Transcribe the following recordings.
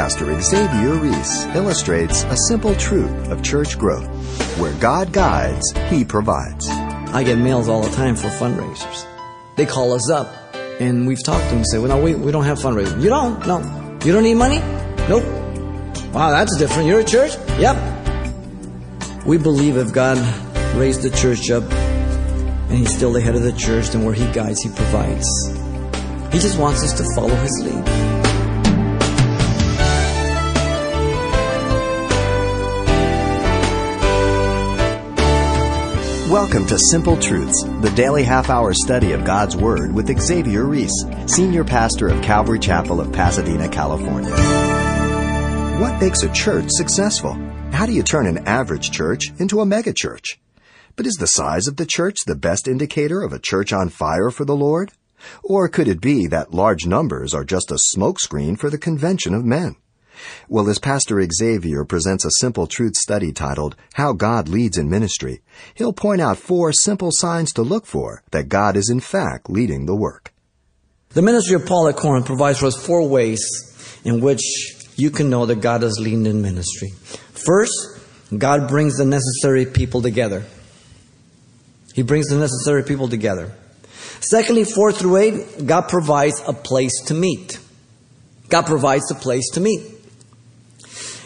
Pastor Xavier Reese illustrates a simple truth of church growth. Where God guides, He provides. I get mails all the time for fundraisers. They call us up and we've talked to them and say, well, no, we, we don't have fundraisers. You don't? No. You don't need money? Nope. Wow, that's different. You're a church? Yep. We believe if God raised the church up and He's still the head of the church, then where He guides, He provides. He just wants us to follow His lead. Welcome to Simple Truths, the daily half hour study of God's Word with Xavier Reese, Senior Pastor of Calvary Chapel of Pasadena, California. What makes a church successful? How do you turn an average church into a megachurch? But is the size of the church the best indicator of a church on fire for the Lord? Or could it be that large numbers are just a smokescreen for the convention of men? Well, as Pastor Xavier presents a simple truth study titled How God Leads in Ministry, he'll point out four simple signs to look for that God is in fact leading the work. The ministry of Paul at Corinth provides for us four ways in which you can know that God is leading in ministry. First, God brings the necessary people together. He brings the necessary people together. Secondly, four through eight, God provides a place to meet. God provides a place to meet.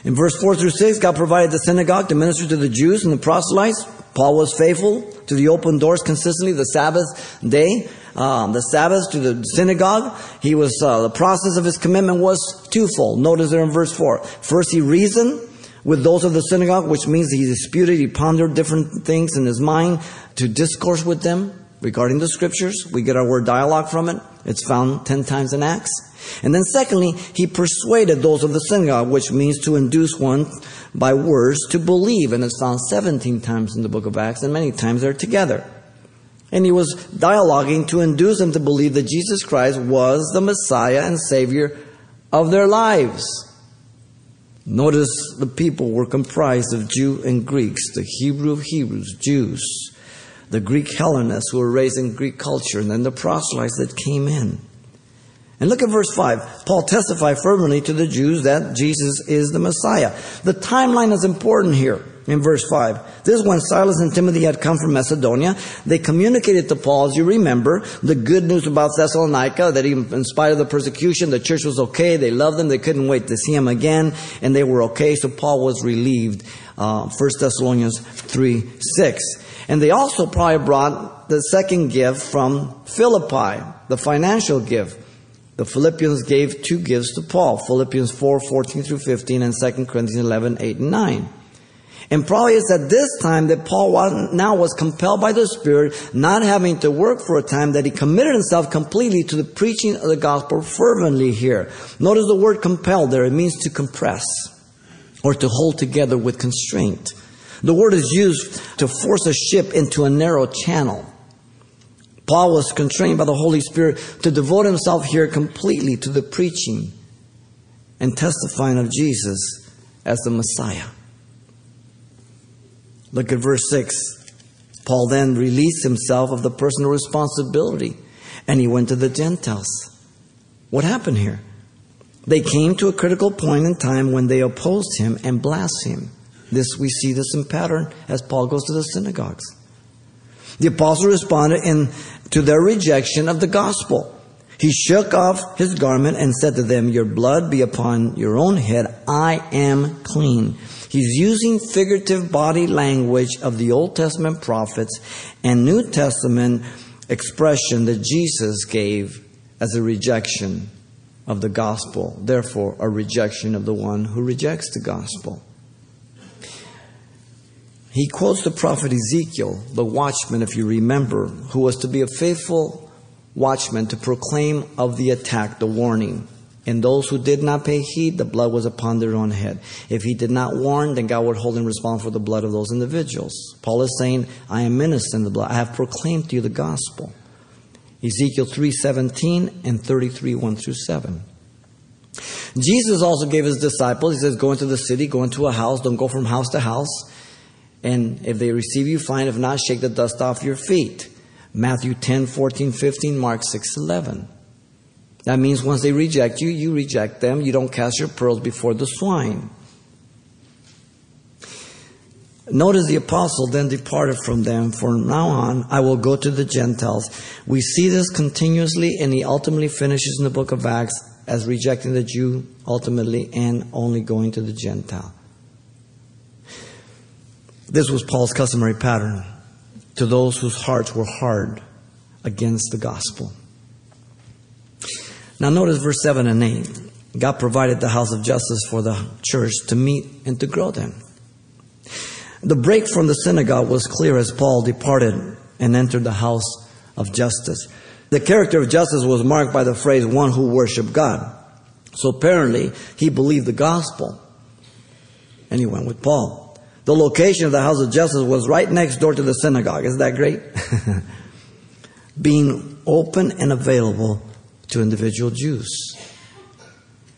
In verse 4 through 6, God provided the synagogue to minister to the Jews and the proselytes. Paul was faithful to the open doors consistently, the Sabbath day, um, the Sabbath to the synagogue. He was, uh, the process of his commitment was twofold. Notice there in verse 4. First, he reasoned with those of the synagogue, which means he disputed, he pondered different things in his mind to discourse with them regarding the scriptures. We get our word dialogue from it. It's found 10 times in Acts. And then secondly, he persuaded those of the synagogue, which means to induce one by words to believe. And it's found 17 times in the book of Acts, and many times they're together. And he was dialoguing to induce them to believe that Jesus Christ was the Messiah and Savior of their lives. Notice the people were comprised of Jew and Greeks, the Hebrew of Hebrews, Jews, the Greek Hellenists who were raised in Greek culture, and then the proselytes that came in. And look at verse 5. Paul testified firmly to the Jews that Jesus is the Messiah. The timeline is important here in verse 5. This is when Silas and Timothy had come from Macedonia. They communicated to Paul, as you remember, the good news about Thessalonica, that in spite of the persecution, the church was okay. They loved him. They couldn't wait to see him again, and they were okay. So Paul was relieved. Uh, 1 Thessalonians 3 6. And they also probably brought the second gift from Philippi, the financial gift. The Philippians gave two gifts to Paul Philippians 4 14 through 15 and 2 Corinthians 11 8 and 9. And probably it's at this time that Paul now was compelled by the Spirit, not having to work for a time, that he committed himself completely to the preaching of the gospel fervently here. Notice the word compelled there. It means to compress or to hold together with constraint. The word is used to force a ship into a narrow channel. Paul was constrained by the Holy Spirit to devote himself here completely to the preaching and testifying of Jesus as the Messiah. Look at verse 6. Paul then released himself of the personal responsibility and he went to the Gentiles. What happened here? They came to a critical point in time when they opposed him and blasphemed. This we see this in pattern as Paul goes to the synagogues. The apostle responded in, to their rejection of the gospel. He shook off his garment and said to them, Your blood be upon your own head. I am clean. He's using figurative body language of the Old Testament prophets and New Testament expression that Jesus gave as a rejection of the gospel. Therefore, a rejection of the one who rejects the gospel he quotes the prophet Ezekiel, the watchman, if you remember, who was to be a faithful watchman to proclaim of the attack, the warning. And those who did not pay heed, the blood was upon their own head. If he did not warn, then God would hold him responsible for the blood of those individuals. Paul is saying, I am in the blood. I have proclaimed to you the gospel. Ezekiel 3:17 and 33 1 through 7. Jesus also gave his disciples, he says, go into the city, go into a house, don't go from house to house. And if they receive you, fine. If not, shake the dust off your feet. Matthew 10, 14, 15, Mark 6, 11. That means once they reject you, you reject them. You don't cast your pearls before the swine. Notice the apostle then departed from them. From now on, I will go to the Gentiles. We see this continuously, and he ultimately finishes in the book of Acts as rejecting the Jew ultimately and only going to the Gentile. This was Paul's customary pattern to those whose hearts were hard against the gospel. Now, notice verse 7 and 8. God provided the house of Justus for the church to meet and to grow them. The break from the synagogue was clear as Paul departed and entered the house of Justus. The character of Justus was marked by the phrase, one who worshiped God. So apparently, he believed the gospel. And he went with Paul. The location of the house of Justus was right next door to the synagogue. Isn't that great? Being open and available to individual Jews.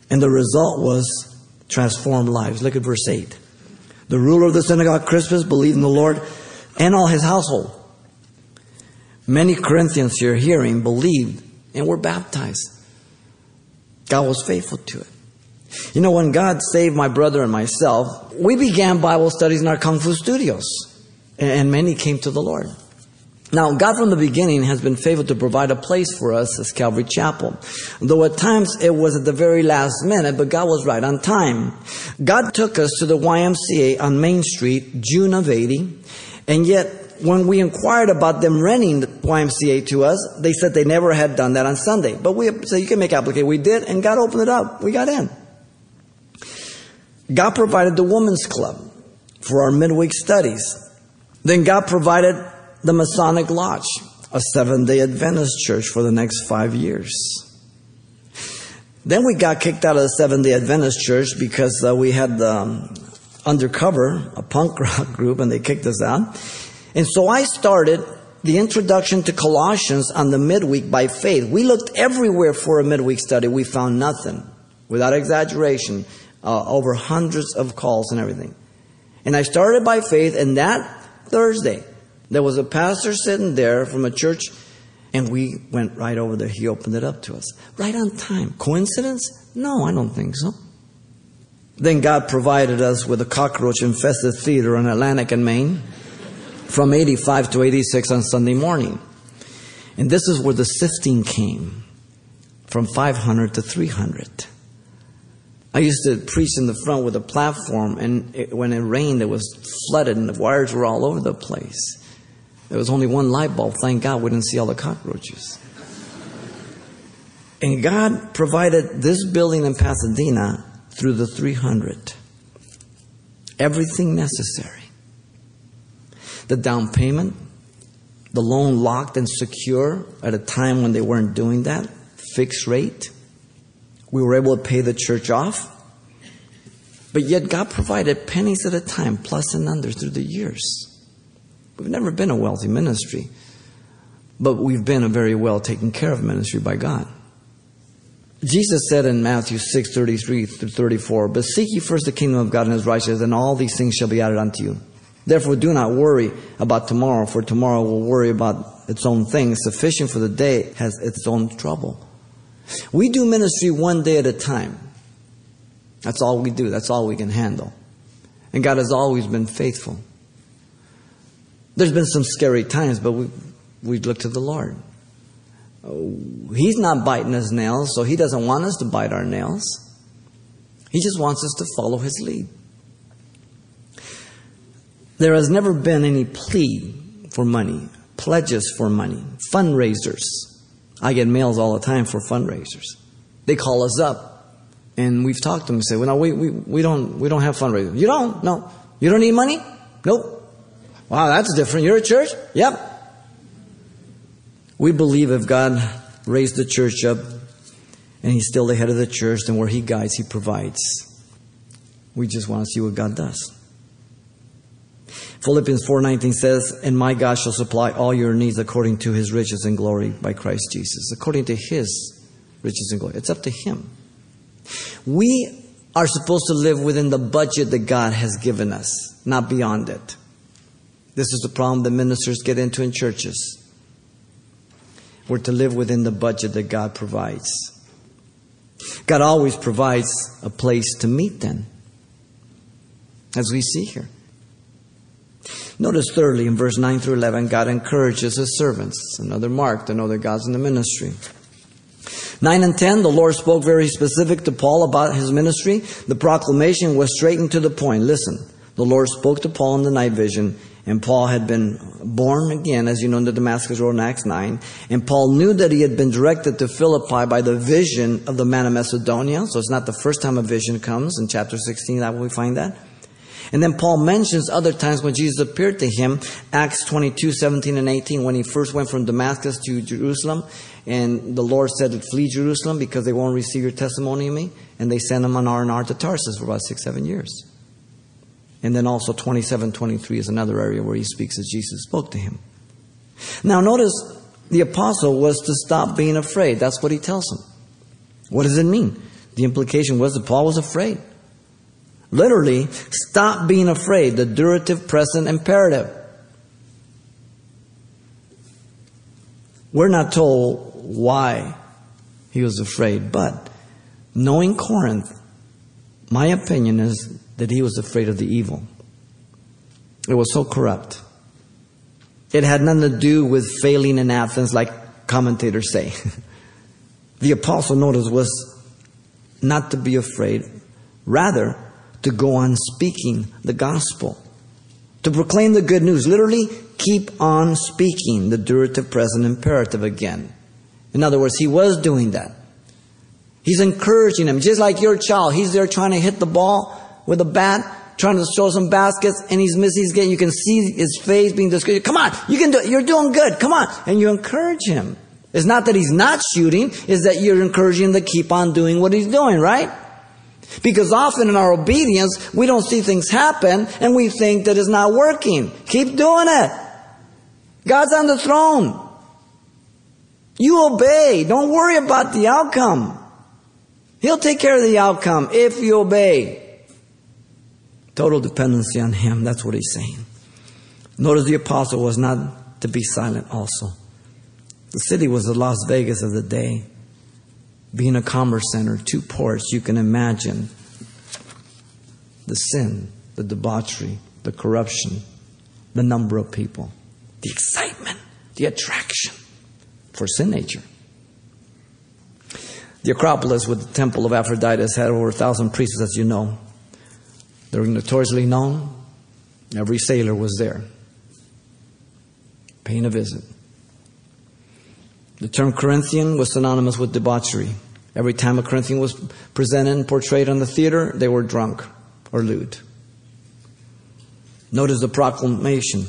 And the result was transformed lives. Look at verse 8. The ruler of the synagogue, Crispus, believed in the Lord and all his household. Many Corinthians here hearing believed and were baptized. God was faithful to it. You know, when God saved my brother and myself, we began Bible studies in our Kung Fu studios, and many came to the Lord. Now, God from the beginning has been faithful to provide a place for us as Calvary Chapel. Though at times it was at the very last minute, but God was right on time. God took us to the YMCA on Main Street, June of 80, and yet when we inquired about them renting the YMCA to us, they said they never had done that on Sunday. But we said, you can make application. We did, and God opened it up. We got in. God provided the Women's Club for our midweek studies. Then God provided the Masonic Lodge, a seven day Adventist church for the next five years. Then we got kicked out of the seven day Adventist church because uh, we had um, undercover, a punk rock group, and they kicked us out. And so I started the introduction to Colossians on the midweek by faith. We looked everywhere for a midweek study. We found nothing, without exaggeration, uh, over hundreds of calls and everything. And I started by faith, and that Thursday, there was a pastor sitting there from a church, and we went right over there. He opened it up to us. Right on time. Coincidence? No, I don't think so. Then God provided us with a cockroach infested theater in Atlantic and Main from 85 to 86 on Sunday morning. And this is where the sifting came from 500 to 300. I used to preach in the front with a platform, and it, when it rained, it was flooded, and the wires were all over the place. There was only one light bulb. Thank God we didn't see all the cockroaches. And God provided this building in Pasadena through the 300. Everything necessary. The down payment, the loan locked and secure at a time when they weren't doing that, fixed rate. We were able to pay the church off. But yet God provided pennies at a time, plus and under through the years. We've never been a wealthy ministry, but we've been a very well taken care of ministry by God. Jesus said in Matthew 6 33 through 34, But seek ye first the kingdom of God and his righteousness, and all these things shall be added unto you. Therefore, do not worry about tomorrow, for tomorrow will worry about its own things. Sufficient for the day has its own trouble. We do ministry one day at a time. That's all we do, that's all we can handle. And God has always been faithful. There's been some scary times, but we, we look to the Lord. Oh, he's not biting his nails, so he doesn't want us to bite our nails. He just wants us to follow his lead. There has never been any plea for money, pledges for money, fundraisers. I get mails all the time for fundraisers. They call us up, and we've talked to them and say, "Well, no, we, we, we don't we don't have fundraisers. You don't? No. You don't need money? Nope. Wow, that's different. You're a church? Yep. We believe if God raised the church up and He's still the head of the church, then where He guides, He provides. We just want to see what God does. Philippians 4:19 says, "And my God shall supply all your needs according to his riches and glory by Christ Jesus." According to his riches and glory. It's up to him. We are supposed to live within the budget that God has given us, not beyond it. This is the problem that ministers get into in churches. We're to live within the budget that God provides. God always provides a place to meet them, as we see here. Notice thirdly in verse 9 through 11, God encourages his servants. Another mark to know that God's in the ministry. 9 and 10, the Lord spoke very specific to Paul about his ministry. The proclamation was straight and to the point. Listen, the Lord spoke to Paul in the night vision, and Paul had been born again, as you know, in the Damascus Road in Acts 9. And Paul knew that he had been directed to Philippi by the vision of the man of Macedonia. So it's not the first time a vision comes. In chapter 16, that we find that. And then Paul mentions other times when Jesus appeared to him, Acts 22, 17 and 18, when he first went from Damascus to Jerusalem. And the Lord said flee Jerusalem because they won't receive your testimony of me. And they sent him on R&R to Tarsus for about six, seven years. And then also 27, 23 is another area where he speaks as Jesus spoke to him. Now notice the apostle was to stop being afraid. That's what he tells him. What does it mean? The implication was that Paul was afraid. Literally, stop being afraid, the durative present imperative. We're not told why he was afraid, but knowing Corinth, my opinion is that he was afraid of the evil. It was so corrupt. It had nothing to do with failing in Athens, like commentators say. the apostle, notice, was not to be afraid, rather, to go on speaking the gospel, to proclaim the good news. Literally, keep on speaking the durative present imperative again. In other words, he was doing that. He's encouraging him, just like your child. He's there trying to hit the ball with a bat, trying to throw some baskets, and he's missing. He's getting, you can see his face being discouraged. Come on, you can do it. You're doing good. Come on. And you encourage him. It's not that he's not shooting, it's that you're encouraging him to keep on doing what he's doing, right? Because often in our obedience, we don't see things happen and we think that it's not working. Keep doing it. God's on the throne. You obey. Don't worry about the outcome. He'll take care of the outcome if you obey. Total dependency on Him. That's what He's saying. Notice the apostle was not to be silent also. The city was the Las Vegas of the day being a commerce center, two ports, you can imagine the sin, the debauchery, the corruption, the number of people, the excitement, the attraction for sin nature. The Acropolis with the Temple of Aphrodite had over a thousand priests, as you know. They're notoriously known. Every sailor was there, paying a visit. The term Corinthian was synonymous with debauchery. Every time a Corinthian was presented and portrayed on the theater, they were drunk or lewd. Notice the proclamation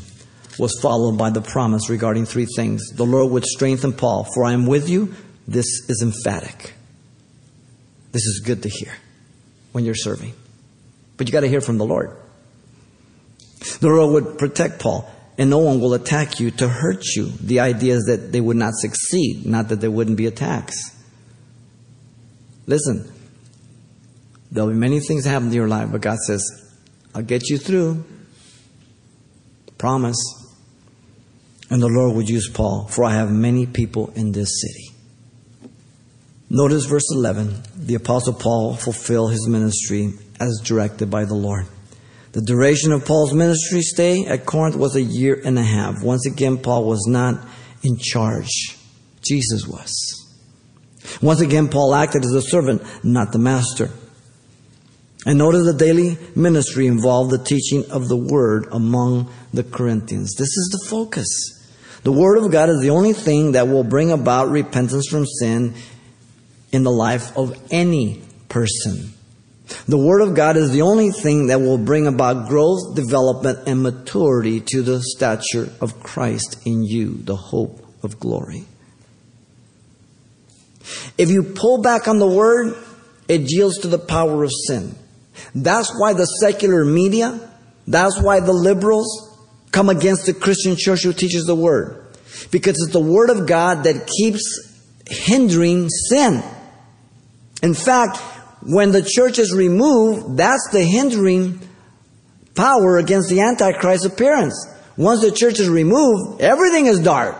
was followed by the promise regarding three things. The Lord would strengthen Paul, for I am with you. This is emphatic. This is good to hear when you're serving. But you got to hear from the Lord. The Lord would protect Paul, and no one will attack you to hurt you. The idea is that they would not succeed, not that there wouldn't be attacks. Listen, there'll be many things that happen to your life, but God says, I'll get you through. Promise. And the Lord would use Paul, for I have many people in this city. Notice verse 11. The Apostle Paul fulfilled his ministry as directed by the Lord. The duration of Paul's ministry stay at Corinth was a year and a half. Once again, Paul was not in charge. Jesus was. Once again, Paul acted as a servant, not the master. And notice the daily ministry involved the teaching of the word among the Corinthians. This is the focus. The word of God is the only thing that will bring about repentance from sin in the life of any person. The Word of God is the only thing that will bring about growth, development, and maturity to the stature of Christ in you, the hope of glory. If you pull back on the word, it yields to the power of sin. That's why the secular media, that's why the liberals come against the Christian church who teaches the word. Because it's the word of God that keeps hindering sin. In fact, when the church is removed, that's the hindering power against the Antichrist appearance. Once the church is removed, everything is dark.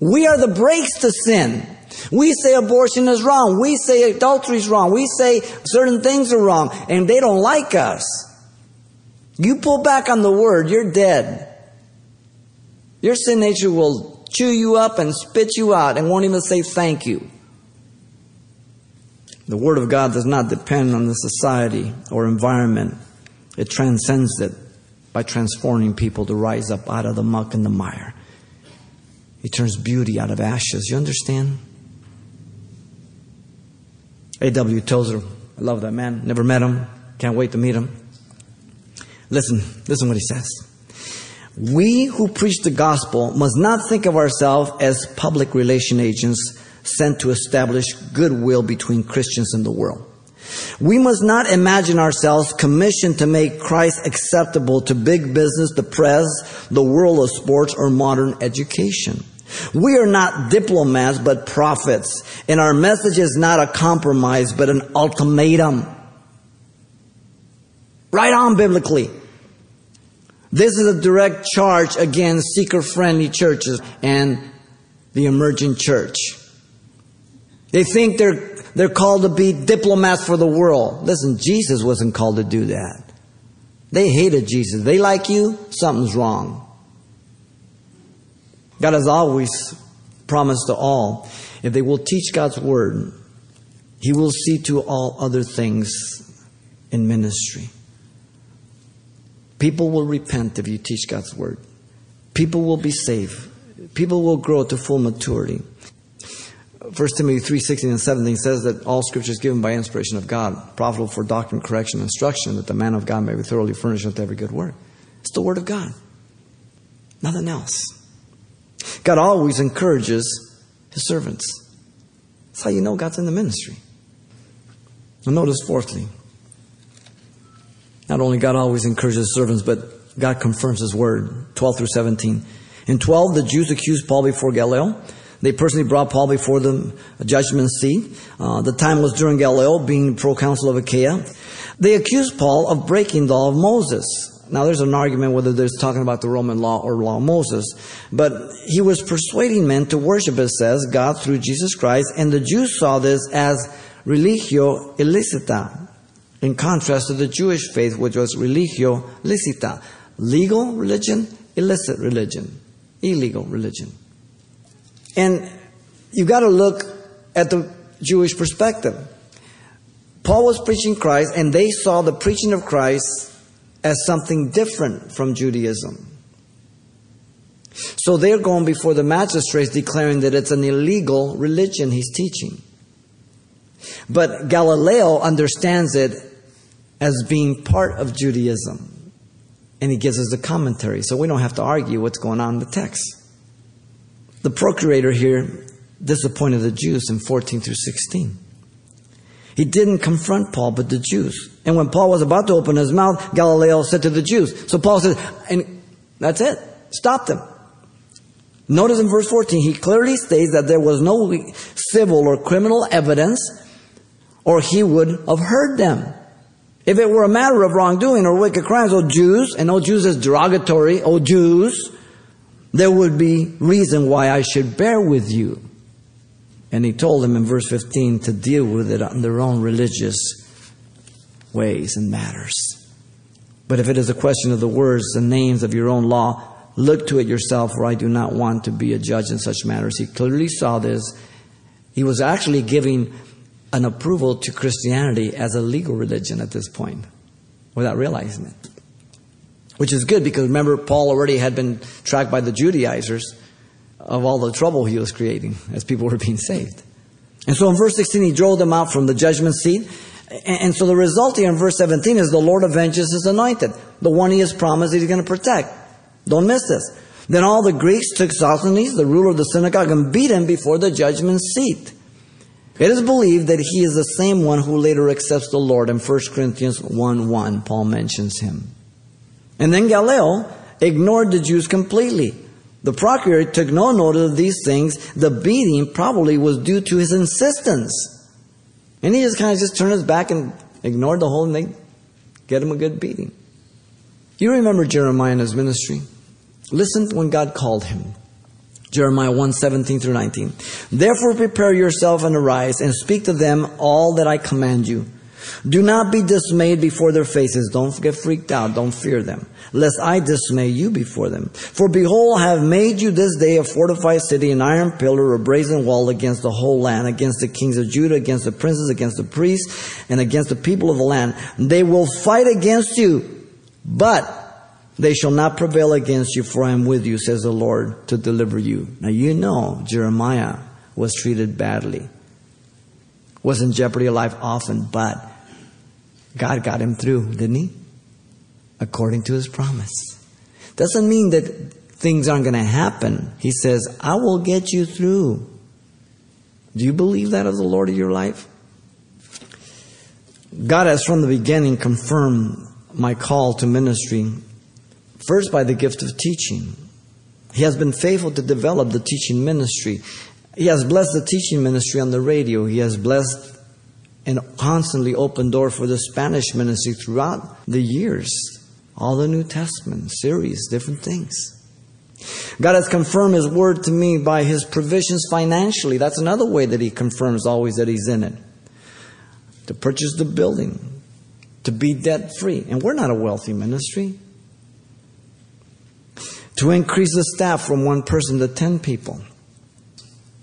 We are the brakes to sin. We say abortion is wrong. We say adultery is wrong. We say certain things are wrong, and they don't like us. You pull back on the word, you're dead. Your sin nature will chew you up and spit you out and won't even say thank you. The Word of God does not depend on the society or environment, it transcends it by transforming people to rise up out of the muck and the mire. He turns beauty out of ashes. You understand? A.W. Tozer, I love that man. Never met him. Can't wait to meet him. Listen, listen what he says. We who preach the gospel must not think of ourselves as public relation agents sent to establish goodwill between Christians and the world. We must not imagine ourselves commissioned to make Christ acceptable to big business, the press, the world of sports, or modern education. We are not diplomats, but prophets. And our message is not a compromise, but an ultimatum. Right on biblically. This is a direct charge against seeker friendly churches and the emerging church. They think they're, they're called to be diplomats for the world. Listen, Jesus wasn't called to do that. They hated Jesus. They like you, something's wrong. God has always promised to all if they will teach God's word, He will see to all other things in ministry. People will repent if you teach God's word. People will be saved. People will grow to full maturity. 1 Timothy 3 16 and 17 says that all scripture is given by inspiration of God, profitable for doctrine, correction, instruction, that the man of God may be thoroughly furnished with every good work. It's the word of God. Nothing else. God always encourages his servants. That's how you know God's in the ministry. And notice, fourthly, not only God always encourages servants, but God confirms his word. 12 through 17. In 12, the Jews accused Paul before Gallio. They personally brought Paul before the judgment seat. Uh, the time was during Gallio, being proconsul of Achaia. They accused Paul of breaking the law of Moses. Now, there's an argument whether there's talking about the Roman law or law of Moses, but he was persuading men to worship, it says, God through Jesus Christ, and the Jews saw this as religio illicita, in contrast to the Jewish faith, which was religio licita, legal religion, illicit religion, illegal religion. And you've got to look at the Jewish perspective. Paul was preaching Christ, and they saw the preaching of Christ as something different from Judaism. So they're going before the magistrates declaring that it's an illegal religion he's teaching. But Gallio understands it as being part of Judaism. And he gives us the commentary, so we don't have to argue what's going on in the text. The procurator here disappointed the Jews in 14 through 16. He didn't confront Paul, but the Jews. And when Paul was about to open his mouth, Gallio said to the Jews. So Paul said, and that's it. Stop them. Notice in verse 14, he clearly states that there was no civil or criminal evidence, or he would have heard them. If it were a matter of wrongdoing or wicked crimes, oh Jews, and oh Jews is derogatory, oh Jews, there would be reason why I should bear with you. And he told them in verse 15 to deal with it on their own religious ways and matters. But if it is a question of the words and names of your own law, look to it yourself, for I do not want to be a judge in such matters. He clearly saw this. He was actually giving an approval to Christianity as a legal religion at this point without realizing it. Which is good because remember, Paul already had been tracked by the Judaizers of all the trouble he was creating as people were being saved. And so in verse 16, he drove them out from the judgment seat. And so the result here in verse 17 is the Lord avenges his anointed, the one he has promised he's going to protect. Don't miss this. Then all the Greeks took Sosthenes, the ruler of the synagogue, and beat him before the judgment seat. It is believed that he is the same one who later accepts the Lord. In 1 Corinthians 1 1, Paul mentions him. And then Gallio ignored the Jews completely. The procurator took no notice of these things. The beating probably was due to his insistence. And he just kind of just turned his back and ignored the whole thing. Get him a good beating. You remember Jeremiah and his ministry? Listen when God called him. Jeremiah 1 17 through 19. Therefore prepare yourself and arise and speak to them all that I command you. Do not be dismayed before their faces. Don't get freaked out. Don't fear them, lest I dismay you before them. For behold, I have made you this day a fortified city, an iron pillar, a brazen wall against the whole land, against the kings of Judah, against the princes, against the priests, and against the people of the land. They will fight against you, but they shall not prevail against you, for I am with you, says the Lord, to deliver you. Now you know Jeremiah was treated badly, was in jeopardy of life often, but God got him through, didn't he? According to his promise. Doesn't mean that things aren't going to happen. He says, I will get you through. Do you believe that of the Lord of your life? God has from the beginning confirmed my call to ministry, first by the gift of teaching. He has been faithful to develop the teaching ministry. He has blessed the teaching ministry on the radio. He has blessed and constantly open door for the Spanish ministry throughout the years. All the New Testament series, different things. God has confirmed His word to me by His provisions financially. That's another way that He confirms always that He's in it. To purchase the building, to be debt free. And we're not a wealthy ministry. To increase the staff from one person to ten people.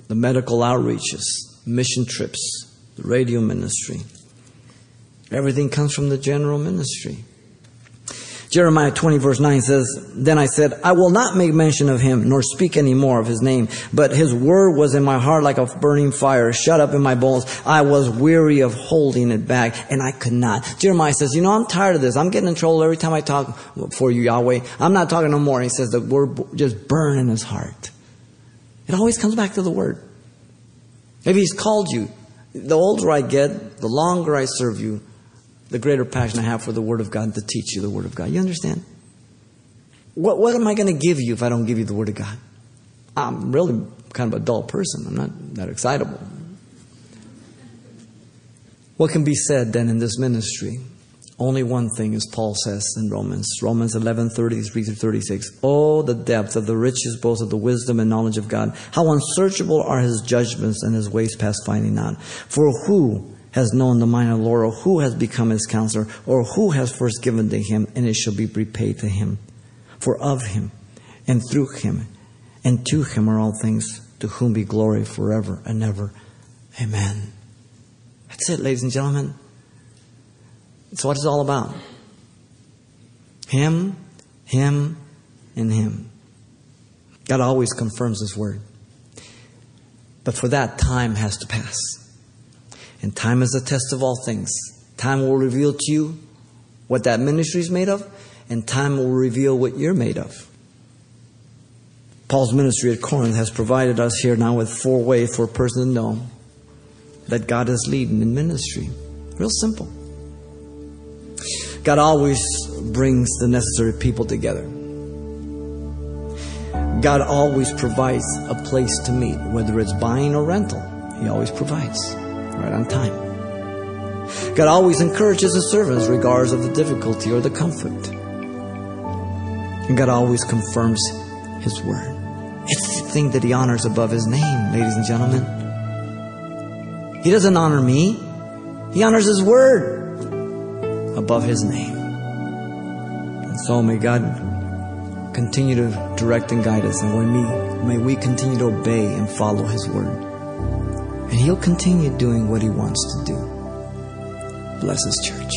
The medical outreaches, mission trips, the radio ministry. Everything comes from the general ministry. Jeremiah 20 verse 9 says, Then I said, I will not make mention of him, nor speak any more of his name. But his word was in my heart like a burning fire, shut up in my bones. I was weary of holding it back, and I could not. Jeremiah says, You know, I'm tired of this. I'm getting in trouble every time I talk for you, Yahweh. I'm not talking no more. he says, The word just burned in his heart. It always comes back to the word. If he's called you, the older I get, the longer I serve you, the greater passion I have for the Word of God to teach you the Word of God. You understand? What, what am I going to give you if I don't give you the Word of God? I'm really kind of a dull person. I'm not that excitable. What can be said then in this ministry? Only one thing, as Paul says in Romans, Romans 11, 33 through 36. Oh, the depth of the riches both of the wisdom and knowledge of God. How unsearchable are his judgments and his ways past finding out. For who has known the mind of the Lord, or who has become his counselor, or who has first given to him, and it shall be repaid to him. For of him, and through him, and to him are all things, to whom be glory forever and ever. Amen. That's it, ladies and gentlemen. It's what it's all about. Him, Him, and Him. God always confirms His word. But for that, time has to pass. And time is the test of all things. Time will reveal to you what that ministry is made of, and time will reveal what you're made of. Paul's ministry at Corinth has provided us here now with four ways for a person to know that God is leading in ministry. Real simple. God always brings the necessary people together. God always provides a place to meet, whether it's buying or rental. He always provides, right on time. God always encourages his servants regardless of the difficulty or the comfort. And God always confirms his word. It's the thing that he honors above his name, ladies and gentlemen. He doesn't honor me. He honors his word above his name. And so may God continue to direct and guide us, and we, may we continue to obey and follow his word. And he'll continue doing what he wants to do. Bless his church.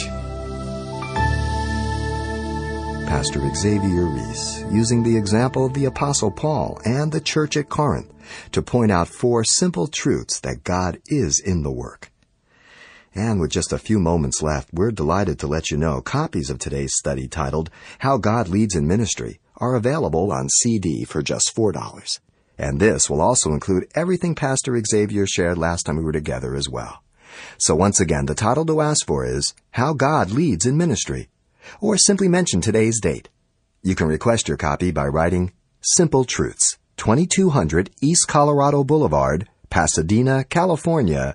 Pastor Xavier Reese, using the example of the Apostle Paul and the church at Corinth to point out four simple truths that God is in the work. And with just a few moments left, we're delighted to let you know copies of today's study titled How God Leads in Ministry are available on CD for just $4. And this will also include everything Pastor Xavier shared last time we were together as well. So once again, the title to ask for is How God Leads in Ministry, or simply mention today's date. You can request your copy by writing Simple Truths, 2200 East Colorado Boulevard, Pasadena, California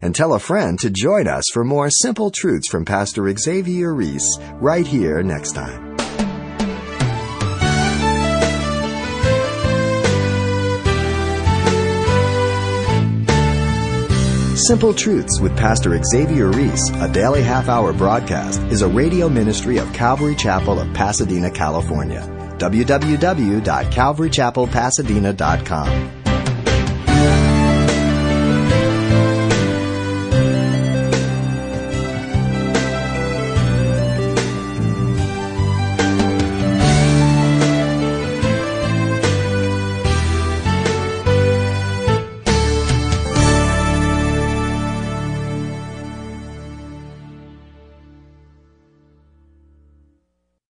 And tell a friend to join us for more simple truths from Pastor Xavier Reese right here next time. Simple Truths with Pastor Xavier Reese, a daily half hour broadcast, is a radio ministry of Calvary Chapel of Pasadena, California. www.calvarychapelpasadena.com.